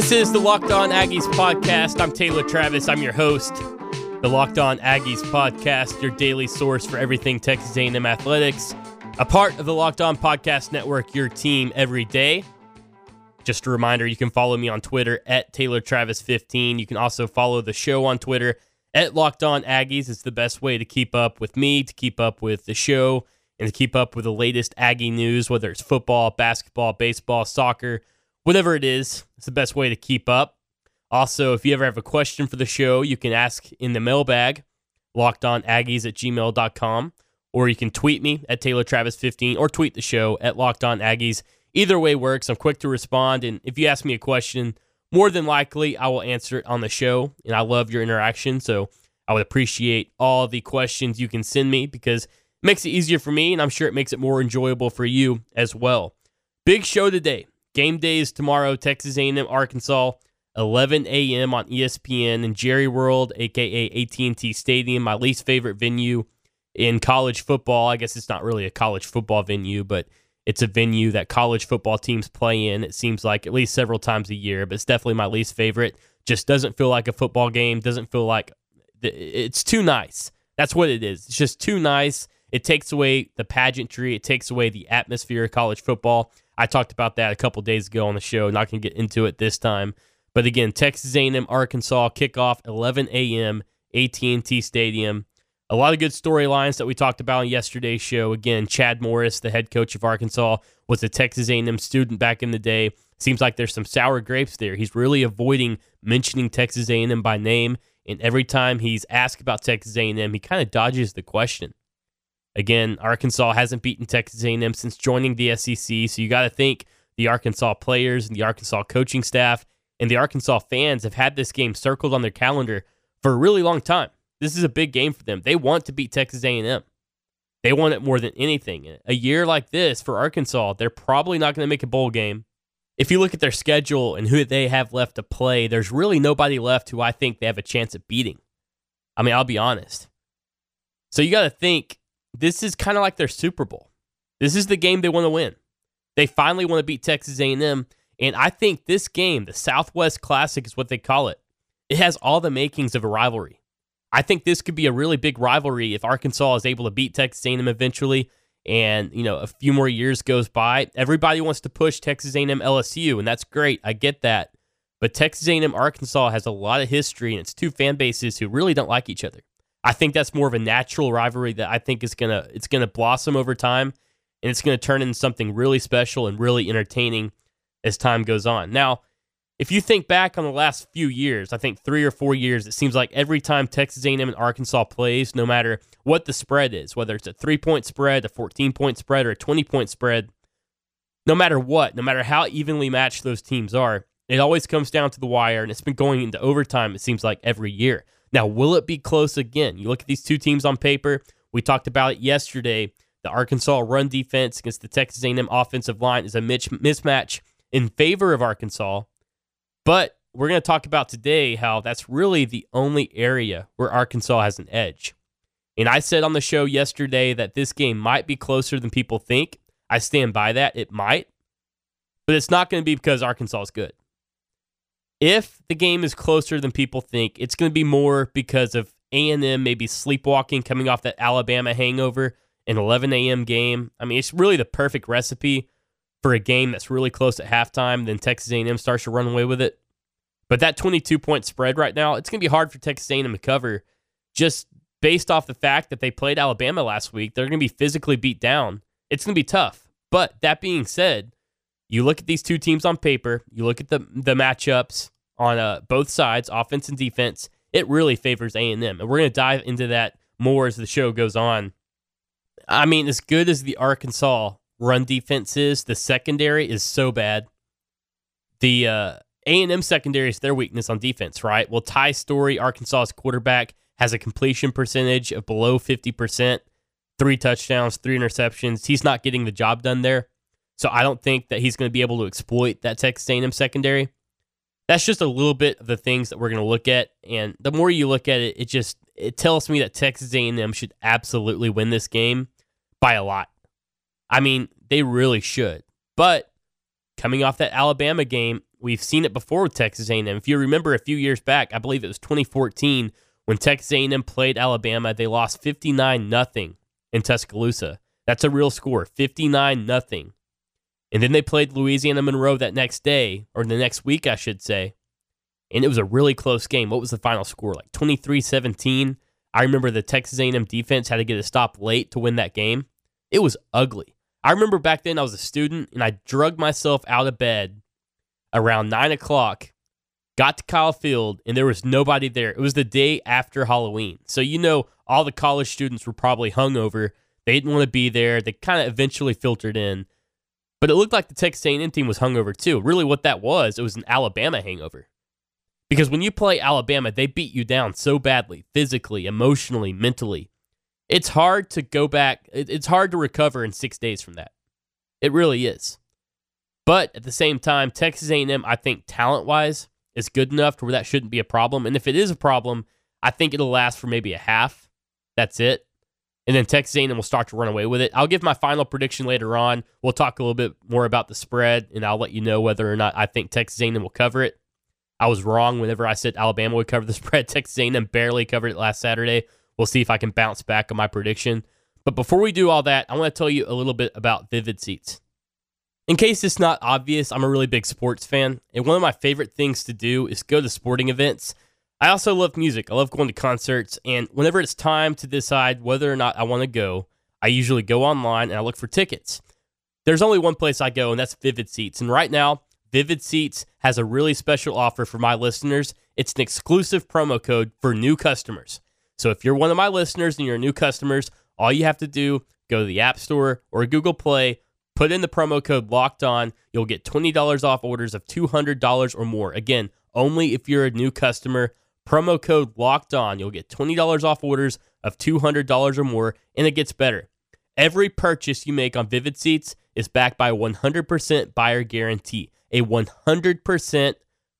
This is the Locked On Aggies podcast. I'm Taylor Travis. I'm your host. The Locked On Aggies podcast, your daily source for everything Texas A&M athletics. A part of the Locked On Podcast Network, your team every day. Just a reminder, you can follow me on Twitter at Taylor Travis15. You can also follow the show on Twitter at Locked On Aggies. It's the best way to keep up with me, to keep up with the show, and to keep up with the latest Aggie news, whether it's football, basketball, baseball, soccer, whatever it is. It's the best way to keep up. Also, if you ever have a question for the show, you can ask in the mailbag, lockedonaggies at gmail.com, or you can tweet me at Taylor Travis15 or tweet the show at Locked On Aggies. Either way works. I'm quick to respond. And if you ask me a question, more than likely I will answer it on the show. And I love your interaction. So I would appreciate all the questions you can send me because it makes it easier for me. And I'm sure it makes it more enjoyable for you as well. Big show today. Game day is tomorrow, Texas A&M, Arkansas, 11 a.m. on ESPN and Jerry World, aka AT&T Stadium, my least favorite venue in college football. I guess it's not really a college football venue, but it's a venue that college football teams play in. It seems like at least several times a year, but it's definitely my least favorite. Just doesn't feel like a football game. Doesn't feel like it's too nice. That's what it is. It's just too nice. It takes away the pageantry. It takes away the atmosphere of college football. I talked about that a couple days ago on the show. Not going to get into it this time. But again, Texas A&M, Arkansas kickoff 11 a.m. AT&T Stadium. A lot of good storylines that we talked about on yesterday's show. Again, Chad Morris, the head coach of Arkansas, was a Texas A&M student back in the day. Seems like there's some sour grapes there. He's really avoiding mentioning Texas A&M by name, and every time he's asked about Texas A&M, he kind of dodges the question. Again, Arkansas hasn't beaten Texas A&M since joining the SEC, so you got to think the Arkansas players and the Arkansas coaching staff and the Arkansas fans have had this game circled on their calendar for a really long time. This is a big game for them. They want to beat Texas A&M. They want it more than anything. A year like this for Arkansas, they're probably not going to make a bowl game. If you look at their schedule and who they have left to play, there's really nobody left who I think they have a chance at beating. I mean, I'll be honest. So you got to think this is kind of like their Super Bowl. This is the game they want to win. They finally want to beat Texas A&M, and I think this game, the Southwest Classic is what they call it. It has all the makings of a rivalry. I think this could be a really big rivalry if Arkansas is able to beat Texas A&M eventually and, you know, a few more years goes by. Everybody wants to push Texas A&M LSU and that's great. I get that. But Texas A&M Arkansas has a lot of history and it's two fan bases who really don't like each other. I think that's more of a natural rivalry that I think is gonna it's gonna blossom over time, and it's gonna turn into something really special and really entertaining as time goes on. Now, if you think back on the last few years, I think three or four years, it seems like every time Texas A&M and Arkansas plays, no matter what the spread is, whether it's a three point spread, a 14 point spread, or a 20 point spread, no matter what, no matter how evenly matched those teams are, it always comes down to the wire, and it's been going into overtime, it seems like every year. Now, will it be close again? You look at these two teams on paper. We talked about it yesterday. The Arkansas run defense against the Texas A&M offensive line is a mismatch in favor of Arkansas. But we're going to talk about today how that's really the only area where Arkansas has an edge. And I said on the show yesterday that this game might be closer than people think. I stand by that. It might. But it's not going to be because Arkansas is good if the game is closer than people think, it's going to be more because of A&M maybe sleepwalking coming off that Alabama hangover, an 11 a.m. game. I mean, it's really the perfect recipe for a game that's really close at halftime. Then Texas A&M starts to run away with it. But that 22 point spread right now, it's going to be hard for Texas A&M to cover, just based off the fact that they played Alabama last week. They're going to be physically beat down. It's going to be tough. But that being said, you look at these two teams on paper, you look at the the matchups on uh, both sides, offense and defense. It really favors A and M, and we're going to dive into that more as the show goes on. I mean, as good as the Arkansas run defense is, the secondary is so bad. The uh, A and M secondary is their weakness on defense, right? Well, Ty Storey, Arkansas's quarterback, has a completion percentage of below fifty percent, three touchdowns, three interceptions. He's not getting the job done there. So I don't think that he's going to be able to exploit that Texas A&M secondary. That's just a little bit of the things that we're going to look at, and the more you look at it, it just it tells me that Texas A&M should absolutely win this game by a lot. I mean, they really should. But coming off that Alabama game, we've seen it before with Texas A&M. If you remember a few years back, I believe it was 2014 when Texas A&M played Alabama, they lost 59 nothing in Tuscaloosa. That's a real score, 59 nothing. And then they played Louisiana Monroe that next day, or the next week, I should say. And it was a really close game. What was the final score? Like 23 17. I remember the Texas A&M defense had to get a stop late to win that game. It was ugly. I remember back then I was a student and I drug myself out of bed around nine o'clock, got to Kyle Field, and there was nobody there. It was the day after Halloween. So, you know, all the college students were probably hungover. They didn't want to be there. They kind of eventually filtered in. But it looked like the Texas A&M team was hungover too. Really, what that was, it was an Alabama hangover. Because when you play Alabama, they beat you down so badly, physically, emotionally, mentally. It's hard to go back. It's hard to recover in six days from that. It really is. But at the same time, Texas A&M, I think talent-wise, is good enough to where that shouldn't be a problem. And if it is a problem, I think it'll last for maybe a half. That's it and then Texas A&M will start to run away with it. I'll give my final prediction later on. We'll talk a little bit more about the spread, and I'll let you know whether or not I think Texas A&M will cover it. I was wrong whenever I said Alabama would cover the spread. Texas A&M barely covered it last Saturday. We'll see if I can bounce back on my prediction. But before we do all that, I want to tell you a little bit about Vivid Seats. In case it's not obvious, I'm a really big sports fan, and one of my favorite things to do is go to sporting events I also love music. I love going to concerts. And whenever it's time to decide whether or not I want to go, I usually go online and I look for tickets. There's only one place I go, and that's Vivid Seats. And right now, Vivid Seats has a really special offer for my listeners. It's an exclusive promo code for new customers. So if you're one of my listeners and you're a new customers, all you have to do, go to the App Store or Google Play, put in the promo code locked on. You'll get $20 off orders of $200 or more. Again, only if you're a new customer. Promo code locked on. You'll get $20 off orders of $200 or more, and it gets better. Every purchase you make on Vivid Seats is backed by a 100% buyer guarantee. A 100%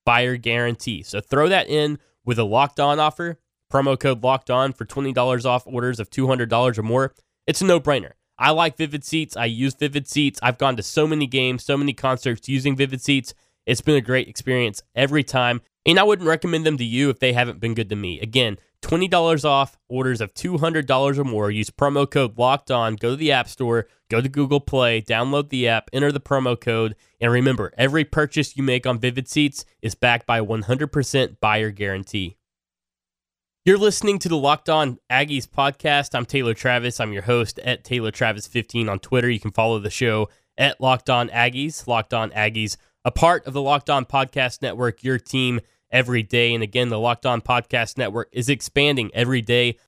buyer guarantee. So throw that in with a locked on offer, promo code locked on for $20 off orders of $200 or more. It's a no brainer. I like Vivid Seats. I use Vivid Seats. I've gone to so many games, so many concerts using Vivid Seats. It's been a great experience every time. And I wouldn't recommend them to you if they haven't been good to me. Again, $20 off orders of $200 or more. Use promo code locked on. Go to the App Store, go to Google Play, download the app, enter the promo code. And remember, every purchase you make on Vivid Seats is backed by a 100% buyer guarantee. You're listening to the Locked On Aggies podcast. I'm Taylor Travis. I'm your host at Taylor Travis15 on Twitter. You can follow the show at Locked On Aggies, Locked On Aggies a part of the Locked On Podcast Network, your team every day. And again, the Locked On Podcast Network is expanding every day.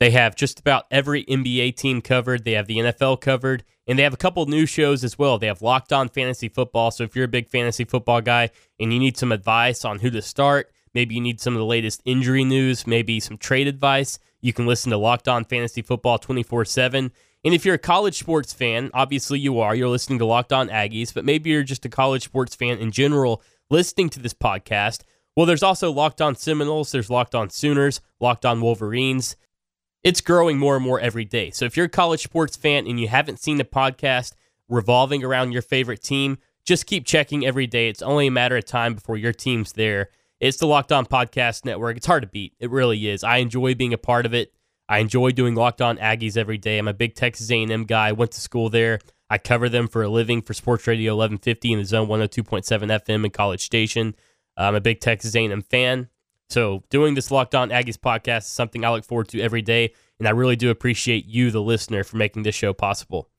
They have just about every NBA team covered, they have the NFL covered, and they have a couple new shows as well. They have Locked On Fantasy Football. So if you're a big fantasy football guy and you need some advice on who to start, maybe you need some of the latest injury news, maybe some trade advice, you can listen to Locked On Fantasy Football 24 7. And if you're a college sports fan, obviously you are, you're listening to Locked On Aggies, but maybe you're just a college sports fan in general listening to this podcast. Well, there's also Locked On Seminoles, there's Locked On Sooners, Locked On Wolverines. It's growing more and more every day. So if you're a college sports fan and you haven't seen the podcast revolving around your favorite team, just keep checking every day. It's only a matter of time before your team's there. It's the Locked On Podcast Network. It's hard to beat. It really is. I enjoy being a part of it. I enjoy doing Locked On Aggies every day. I'm a big Texas A&M guy. I went to school there. I cover them for a living for Sports Radio 1150 in the Zone 102.7 FM in College Station. Uh, I'm a big Texas A&M fan. So doing this Locked On Aggies podcast is something I look forward to every day, and I really do appreciate you, the listener, for making this show possible.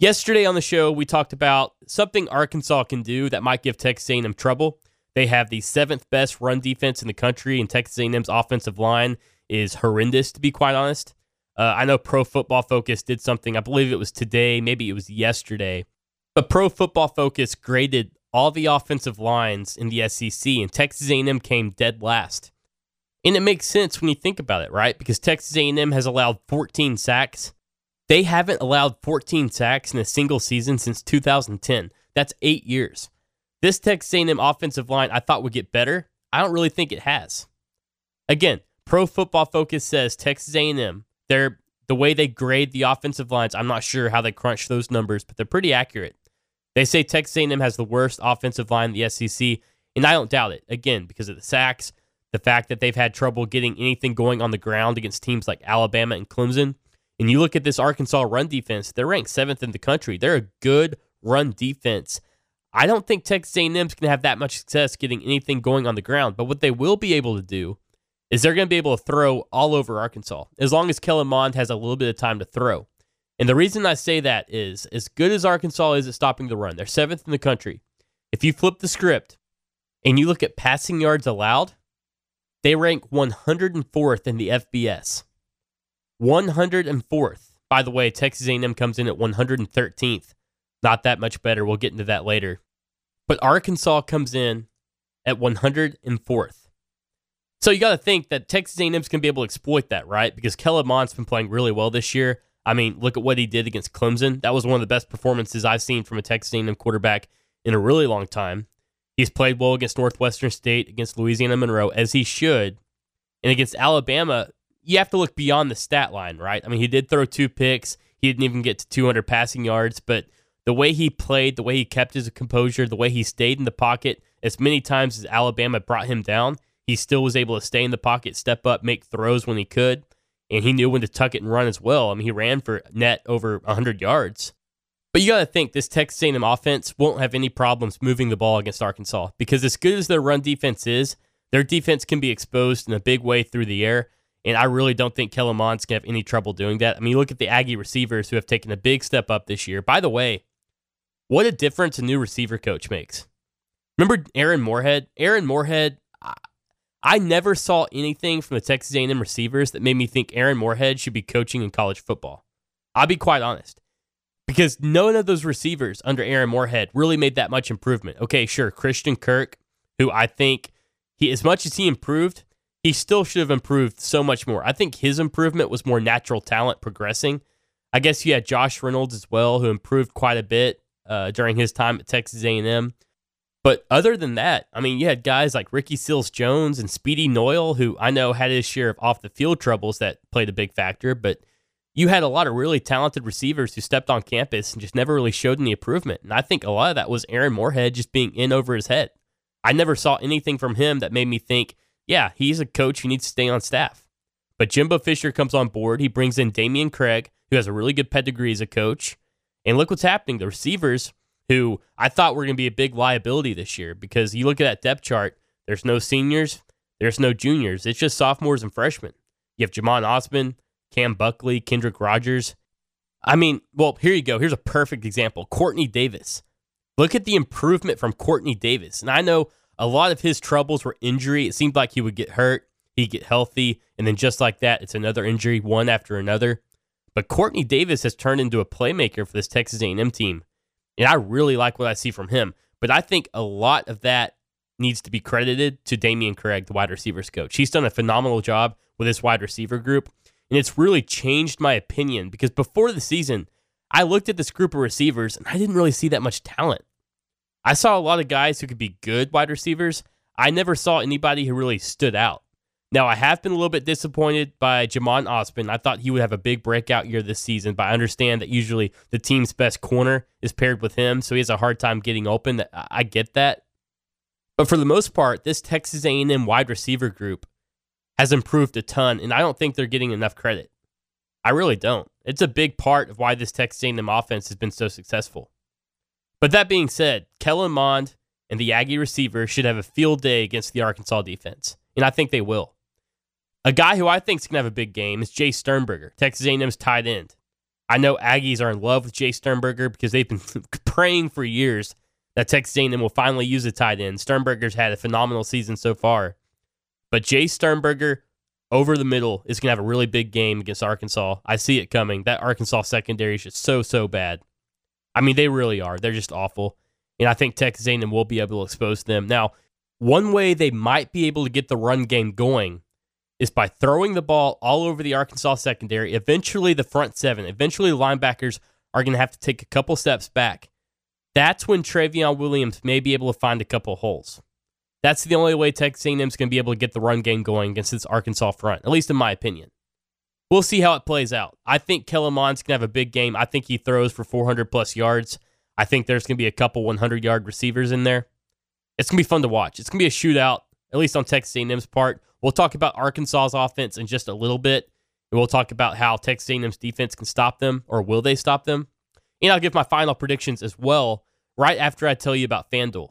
Yesterday on the show, we talked about something Arkansas can do that might give Texas A&M trouble. They have the seventh best run defense in the country, and Texas A&M's offensive line is horrendous, to be quite honest. Uh, I know Pro Football Focus did something. I believe it was today, maybe it was yesterday. But Pro Football Focus graded all the offensive lines in the SEC, and Texas A&M came dead last. And it makes sense when you think about it, right? Because Texas A&M has allowed 14 sacks. They haven't allowed 14 sacks in a single season since 2010. That's eight years. This Texas A&M offensive line I thought would get better. I don't really think it has. Again, Pro Football Focus says Texas A&M. They're the way they grade the offensive lines. I'm not sure how they crunch those numbers, but they're pretty accurate. They say Texas A&M has the worst offensive line in the SEC, And I don't doubt it, again, because of the sacks, the fact that they've had trouble getting anything going on the ground against teams like Alabama and Clemson. And you look at this Arkansas run defense, they're ranked seventh in the country. They're a good run defense. I don't think Texas A&M's going to have that much success getting anything going on the ground, but what they will be able to do is they're going to be able to throw all over Arkansas as long as Kellen Mond has a little bit of time to throw. And the reason I say that is as good as Arkansas is at stopping the run, they're seventh in the country. If you flip the script and you look at passing yards allowed, they rank 104th in the FBS. 104th. By the way, Texas A&M comes in at 113th. Not that much better. We'll get into that later. But Arkansas comes in at 104th. So you got to think that Texas A&M's going to be able to exploit that, right? Because Kellen Mond's been playing really well this year. I mean, look at what he did against Clemson. That was one of the best performances I've seen from a Texas A&M quarterback in a really long time. He's played well against Northwestern State, against Louisiana Monroe, as he should. And against Alabama, you have to look beyond the stat line, right? I mean, he did throw two picks. He didn't even get to 200 passing yards, but the way he played, the way he kept his composure, the way he stayed in the pocket as many times as Alabama brought him down, he still was able to stay in the pocket, step up, make throws when he could, and he knew when to tuck it and run as well. I mean, he ran for net over 100 yards. But you got to think this Texas A&M offense won't have any problems moving the ball against Arkansas because as good as their run defense is, their defense can be exposed in a big way through the air. And I really don't think Kellen Mond's going to have any trouble doing that. I mean, look at the Aggie receivers who have taken a big step up this year. By the way, what a difference a new receiver coach makes. Remember Aaron Moorehead? Aaron Moorehead, I never saw anything from the Texas A&M receivers that made me think Aaron Moorehead should be coaching in college football. I'll be quite honest. Because none of those receivers under Aaron Moorehead really made that much improvement. Okay, sure, Christian Kirk, who I think he as much as he improved, he still should have improved so much more. I think his improvement was more natural talent progressing. I guess you had Josh Reynolds as well, who improved quite a bit uh, during his time at Texas A&M. But other than that, I mean, you had guys like Ricky Seals Jones and Speedy Noil, who I know had his share of off the field troubles that played a big factor, but you had a lot of really talented receivers who stepped on campus and just never really showed any improvement. And I think a lot of that was Aaron Moorehead just being in over his head. I never saw anything from him that made me think, yeah, he's a coach who needs to stay on staff. But Jimbo Fisher comes on board. He brings in Dameyune Craig, who has a really good pedigree as a coach. And look what's happening. The receivers who I thought were going to be a big liability this year because you look at that depth chart, there's no seniors, there's no juniors. It's just sophomores and freshmen. You have Jhamon Ausbon, Cam Buckley, Kendrick Rogers. I mean, well, here you go. Here's a perfect example Quartney Davis. Look at the improvement from Quartney Davis. And I know a lot of his troubles were injury. It seemed like he would get hurt, he'd get healthy, and then just like that, it's another injury, one after another. But Quartney Davis has turned into a playmaker for this Texas A&M team and I really like what I see from him. But I think a lot of that needs to be credited to Dameyune Craig, the wide receivers coach. He's done a phenomenal job with his wide receiver group, and it's really changed my opinion because before the season, I looked at this group of receivers and I didn't really see that much talent. I saw a lot of guys who could be good wide receivers. I never saw anybody who really stood out. Now, I have been a little bit disappointed by Jhamon Ausbon. I thought he would have a big breakout year this season, but I understand that usually the team's best corner is paired with him, so he has a hard time getting open. I get that. But for the most part, this Texas A&M wide receiver group has improved a ton, and I don't think they're getting enough credit. I really don't. It's a big part of why this Texas A&M offense has been so successful. But that being said, Kellen Mond and the Aggie receiver should have a field day against the Arkansas defense, and I think they will. A guy who I think is going to have a big game is Jay Sternberger, Texas A&M's tight end. I know Aggies are in love with Jay Sternberger because they've been praying for years that Texas A&M will finally use a tight end. Sternberger's had a phenomenal season so far. But Jay Sternberger over the middle is going to have a really big game against Arkansas. I see it coming. That Arkansas secondary is just so, so bad. I mean, they really are. They're just awful. And I think Texas A&M will be able to expose them. Now, one way they might be able to get the run game going is by throwing the ball all over the Arkansas secondary. Eventually, the front seven, eventually, linebackers are going to have to take a couple steps back. That's when Trayveon Williams may be able to find a couple holes. That's the only way Texas A&M is going to be able to get the run game going against this Arkansas front, at least in my opinion. We'll see how it plays out. I think Kellen Mond's going to have a big game. I think he throws for 400 plus yards. I think there's going to be a couple 100 yard receivers in there. It's gonna be fun to watch. It's gonna be a shootout, at least on Texas A&M's part. We'll talk about Arkansas's offense in just a little bit. And we'll talk about how Texas A&M's defense can stop them, or will they stop them? And I'll give my final predictions as well right after I tell you about FanDuel.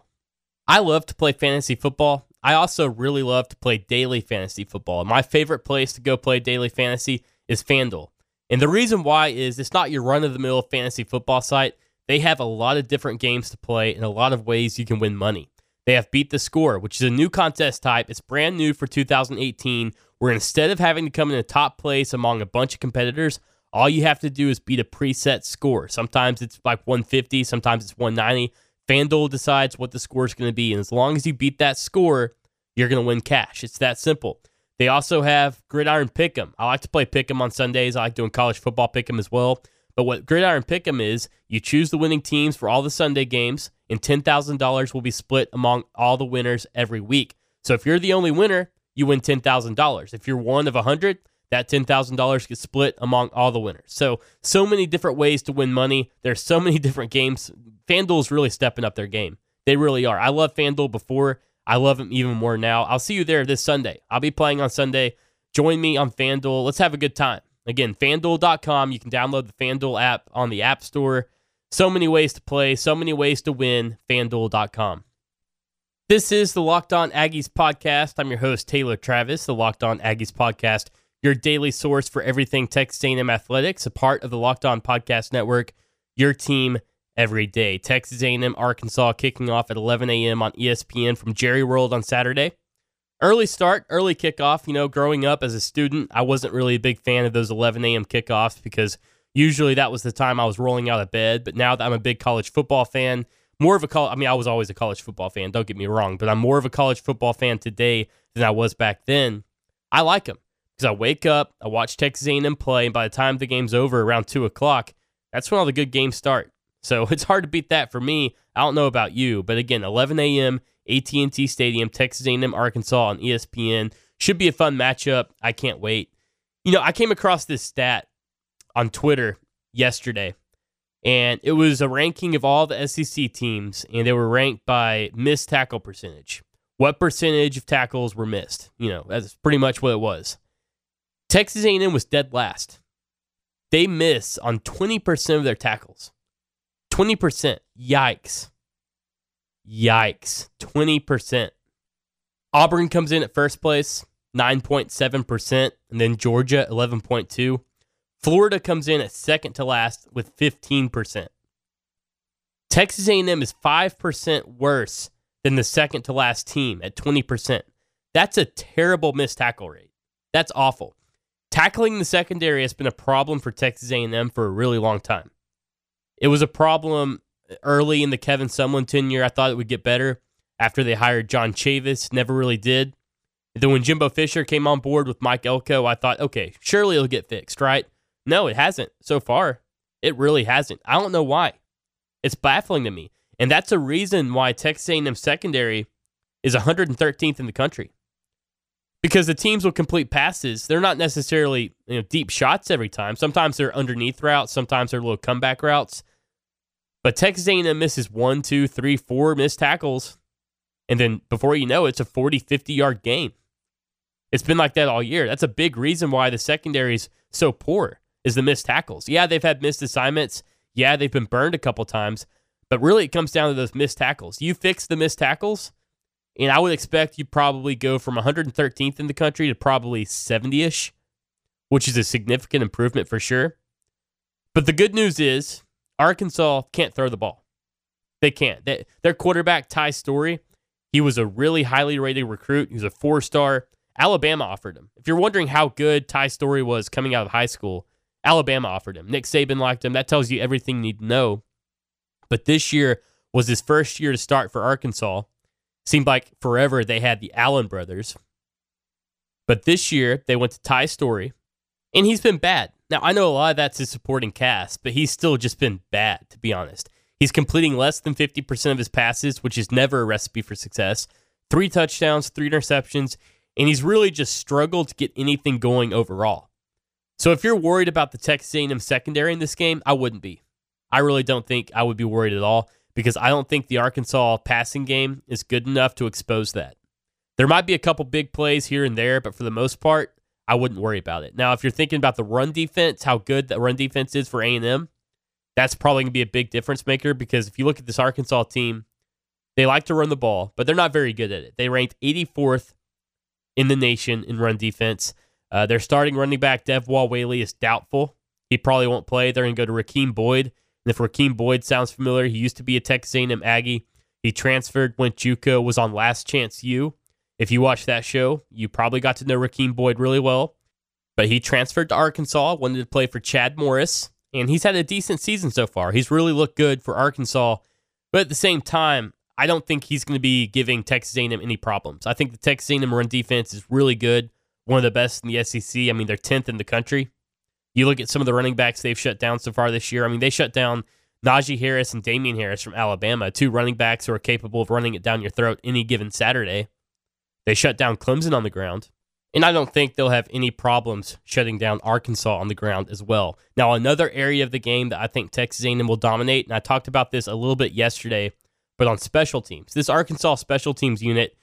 I love to play fantasy football. I also really love to play daily fantasy football. My favorite place to go play daily fantasy is FanDuel. And the reason why is it's not your run of the mill fantasy football site. They have a lot of different games to play and a lot of ways you can win money. They have Beat the Score, which is a new contest type. It's brand new for 2018, where instead of having to come in the top place among a bunch of competitors, all you have to do is beat a preset score. Sometimes it's like 150, sometimes it's 190. FanDuel decides what the score is going to be. And as long as you beat that score, you're going to win cash. It's that simple. They also have Gridiron Pick'em. I like to play Pick'em on Sundays. I like doing college football Pick'em as well. But what Gridiron Pick'em is, you choose the winning teams for all the Sunday games, and $10,000 will be split among all the winners every week. So if you're the only winner, you win $10,000. If you're one of 100, that $10,000 gets split among all the winners. So, so many different ways to win money. There's so many different games. FanDuel is really stepping up their game. They really are. I love FanDuel before. I love them even more now. I'll see you there this Sunday. I'll be playing on Sunday. Join me on FanDuel. Let's have a good time. Again, fanduel.com. You can download the FanDuel app on the App Store. So many ways to play, so many ways to win. FanDuel.com. This is the Locked On Aggies podcast. I'm your host Taylor Travis, the Locked On Aggies podcast, your daily source for everything Texas A&M athletics, a part of the Locked On Podcast Network. Your team every day. Texas A&M Arkansas kicking off at 11 a.m. on ESPN from Jerry World on Saturday. Early start, early kickoff. You know, growing up as a student, I wasn't really a big fan of those 11 a.m. kickoffs because usually that was the time I was rolling out of bed. But now that I'm a big college football fan, more of a college, I mean, I was always a college football fan, don't get me wrong, but I'm more of a college football fan today than I was back then. I like them because I wake up, I watch Texas A&M play, and by the time the game's over around 2 o'clock, that's when all the good games start. So it's hard to beat that for me. I don't know about you, but again, 11 a.m. AT&T Stadium, Texas A&M, Arkansas on ESPN should be a fun matchup. I can't wait. You know, I came across this stat on Twitter yesterday, and it was a ranking of all the SEC teams, and they were ranked by missed tackle percentage. What percentage of tackles were missed? You know, that's pretty much what it was. Texas A&M was dead last. They miss on 20% of their tackles. 20%. Yikes. Yikes. 20%. Auburn comes in at first place, 9.7%, and then Georgia 11.2. Florida comes in at second to last with 15%. Texas A&M is 5% worse than the second to last team at 20%. That's a terrible missed tackle rate. That's awful. Tackling the secondary has been a problem for Texas A&M for a really long time. It was a problem early in the Kevin Sumlin tenure. I thought it would get better after they hired John Chavis. Never really did. Then when Jimbo Fisher came on board with Mike Elko, I thought, okay, surely it'll get fixed, right? No, it hasn't so far. It really hasn't. I don't know why. It's baffling to me. And that's a reason why Texas A&M secondary is 113th in the country. Because the teams will complete passes. They're not necessarily you know, deep shots every time. Sometimes they're underneath routes. Sometimes they're little comeback routes. But Texas A&M misses one, two, three, four missed tackles, and then before you know it, it's a 40, 50 yard game. It's been like that all year. That's a big reason why the secondary is so poor is the missed tackles. Yeah, they've had missed assignments. Yeah, they've been burned a couple times, but really it comes down to those missed tackles. You fix the missed tackles, and I would expect you probably go from 113th in the country to probably 70ish, which is a significant improvement for sure. But the good news is Arkansas can't throw the ball. They can't. They, their quarterback, Ty Storey, he was a really highly rated recruit. He was a four star. Alabama offered him. If you're wondering how good Ty Storey was coming out of high school, Alabama offered him. Nick Saban liked him. That tells you everything you need to know. But this year was his first year to start for Arkansas. Seemed like forever they had the Allen brothers. But this year they went to Ty Storey, and he's been bad. Now, I know a lot of that's his supporting cast, but he's still just been bad, to be honest. He's completing less than 50% of his passes, which is never a recipe for success. Three touchdowns, three interceptions, and he's really just struggled to get anything going overall. So if you're worried about the Texas A&M secondary in this game, I wouldn't be. I really don't think I would be worried at all because I don't think the Arkansas passing game is good enough to expose that. There might be a couple big plays here and there, but for the most part, I wouldn't worry about it. Now, if you're thinking about the run defense, how good the run defense is for A&M, that's probably going to be a big difference maker because if you look at this Arkansas team, they like to run the ball, but they're not very good at it. They ranked 84th in the nation in run defense. Uh, their starting running back, Dev Whaley, is doubtful. He probably won't play. They're going to go to Rakeem Boyd. And if Rakeem Boyd sounds familiar, he used to be a Texas A&M Aggie. He transferred when JUCO was on Last Chance U. If you watched that show, you probably got to know Rakeem Boyd really well. But he transferred to Arkansas, wanted to play for Chad Morris, and he's had a decent season so far. He's really looked good for Arkansas. But at the same time, I don't think he's going to be giving Texas A&M any problems. I think the Texas A&M run defense is really good, one of the best in the SEC. I mean, they're 10th in the country. You look at some of the running backs they've shut down so far this year. I mean, they shut down Najee Harris and Damien Harris from Alabama, two running backs who are capable of running it down your throat any given Saturday. They shut down Clemson on the ground. And I don't think they'll have any problems shutting down Arkansas on the ground as well. Now, another area of the game that I think Texas A&M will dominate, and I talked about this a little bit yesterday – but on special teams. This Arkansas special teams unit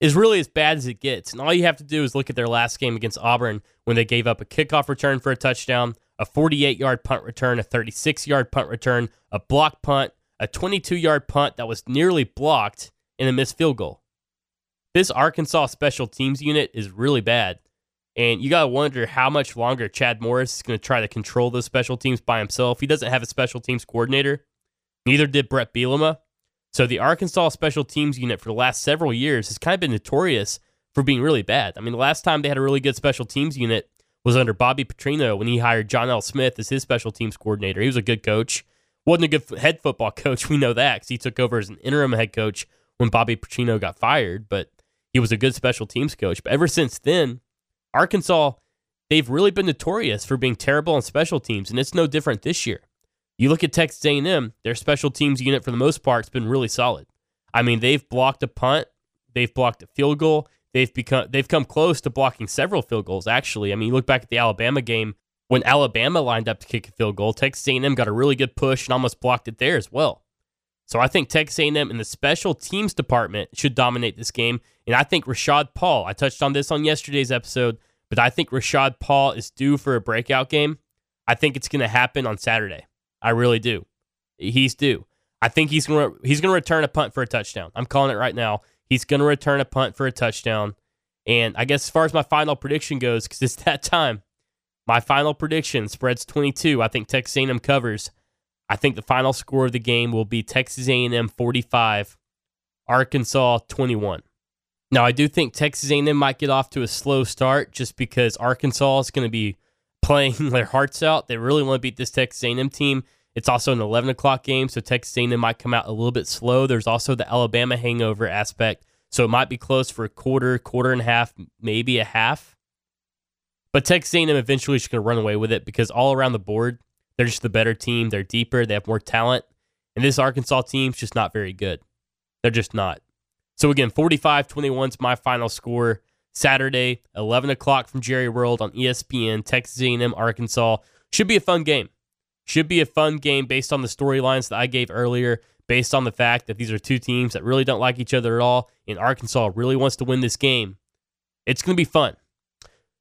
is really as bad as it gets. And all you have to do is look at their last game against Auburn when they gave up a kickoff return for a touchdown, a 48 yard punt return, a 36 yard punt return, a block punt, a 22 yard punt that was nearly blocked, and a missed field goal. This Arkansas special teams unit is really bad. And you got to wonder how much longer Chad Morris is going to try to control those special teams by himself. He doesn't have a special teams coordinator. Neither did Bret Bielema. So the Arkansas special teams unit for the last several years has kind of been notorious for being really bad. I mean, the last time they had a really good special teams unit was under Bobby Petrino when he hired John L. Smith as his special teams coordinator. He was a good coach. Wasn't a good head football coach. We know that because he took over as an interim head coach when Bobby Petrino got fired, but he was a good special teams coach. But ever since then, Arkansas, they've really been notorious for being terrible on special teams, and it's no different this year. You look at Texas A&M, their special teams unit for the most part has been really solid. I mean, they've blocked a punt, they've blocked a field goal, they've become they've come close to blocking several field goals actually. I mean, you look back at the Alabama game when Alabama lined up to kick a field goal, Texas A&M got a really good push and almost blocked it there as well. So I think Texas A&M in the special teams department should dominate this game, and I think Roshauud Paul. I touched on this on yesterday's episode, but I think Roshauud Paul is due for a breakout game. I think it's going to happen on Saturday. I really do. He's due. I think he's gonna he's gonna return a punt for a touchdown. I'm calling it right now. He's gonna return a punt for a touchdown. And I guess as far as my final prediction goes, because it's that time, my final prediction spreads 22. I think Texas A&M covers. I think the final score of the game will be Texas A&M 45, Arkansas 21. Now I do think Texas A&M might get off to a slow start just because Arkansas is going to be playing their hearts out. They really want to beat this Texas A&M team. It's also an 11 o'clock game, so Texas A&M might come out a little bit slow. There's also the Alabama hangover aspect, so it might be close for a quarter, quarter and a half, maybe a half. But Texas A&M eventually is going to run away with it because all around the board, they're just the better team. They're deeper. They have more talent. And this Arkansas team's just not very good. They're just not. So again, 45-21 is my final score. Saturday, 11 o'clock from Jerry World on ESPN, Texas A&M, Arkansas. Should be a fun game. Should be a fun game based on the storylines that I gave earlier, based on the fact that these are two teams that really don't like each other at all, and Arkansas really wants to win this game. It's going to be fun.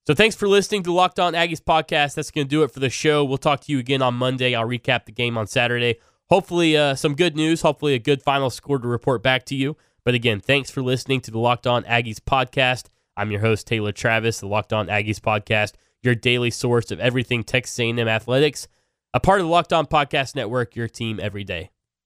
So thanks for listening to Locked On Aggies podcast. That's going to do it for the show. We'll talk to you again on Monday. I'll recap the game on Saturday. Hopefully, uh, some good news. Hopefully, a good final score to report back to you. But again, thanks for listening to the Locked On Aggies podcast. I'm your host Taylor Travis, the Locked On Aggies podcast, your daily source of everything Texas A&M athletics, a part of the Locked On Podcast Network, your team every day.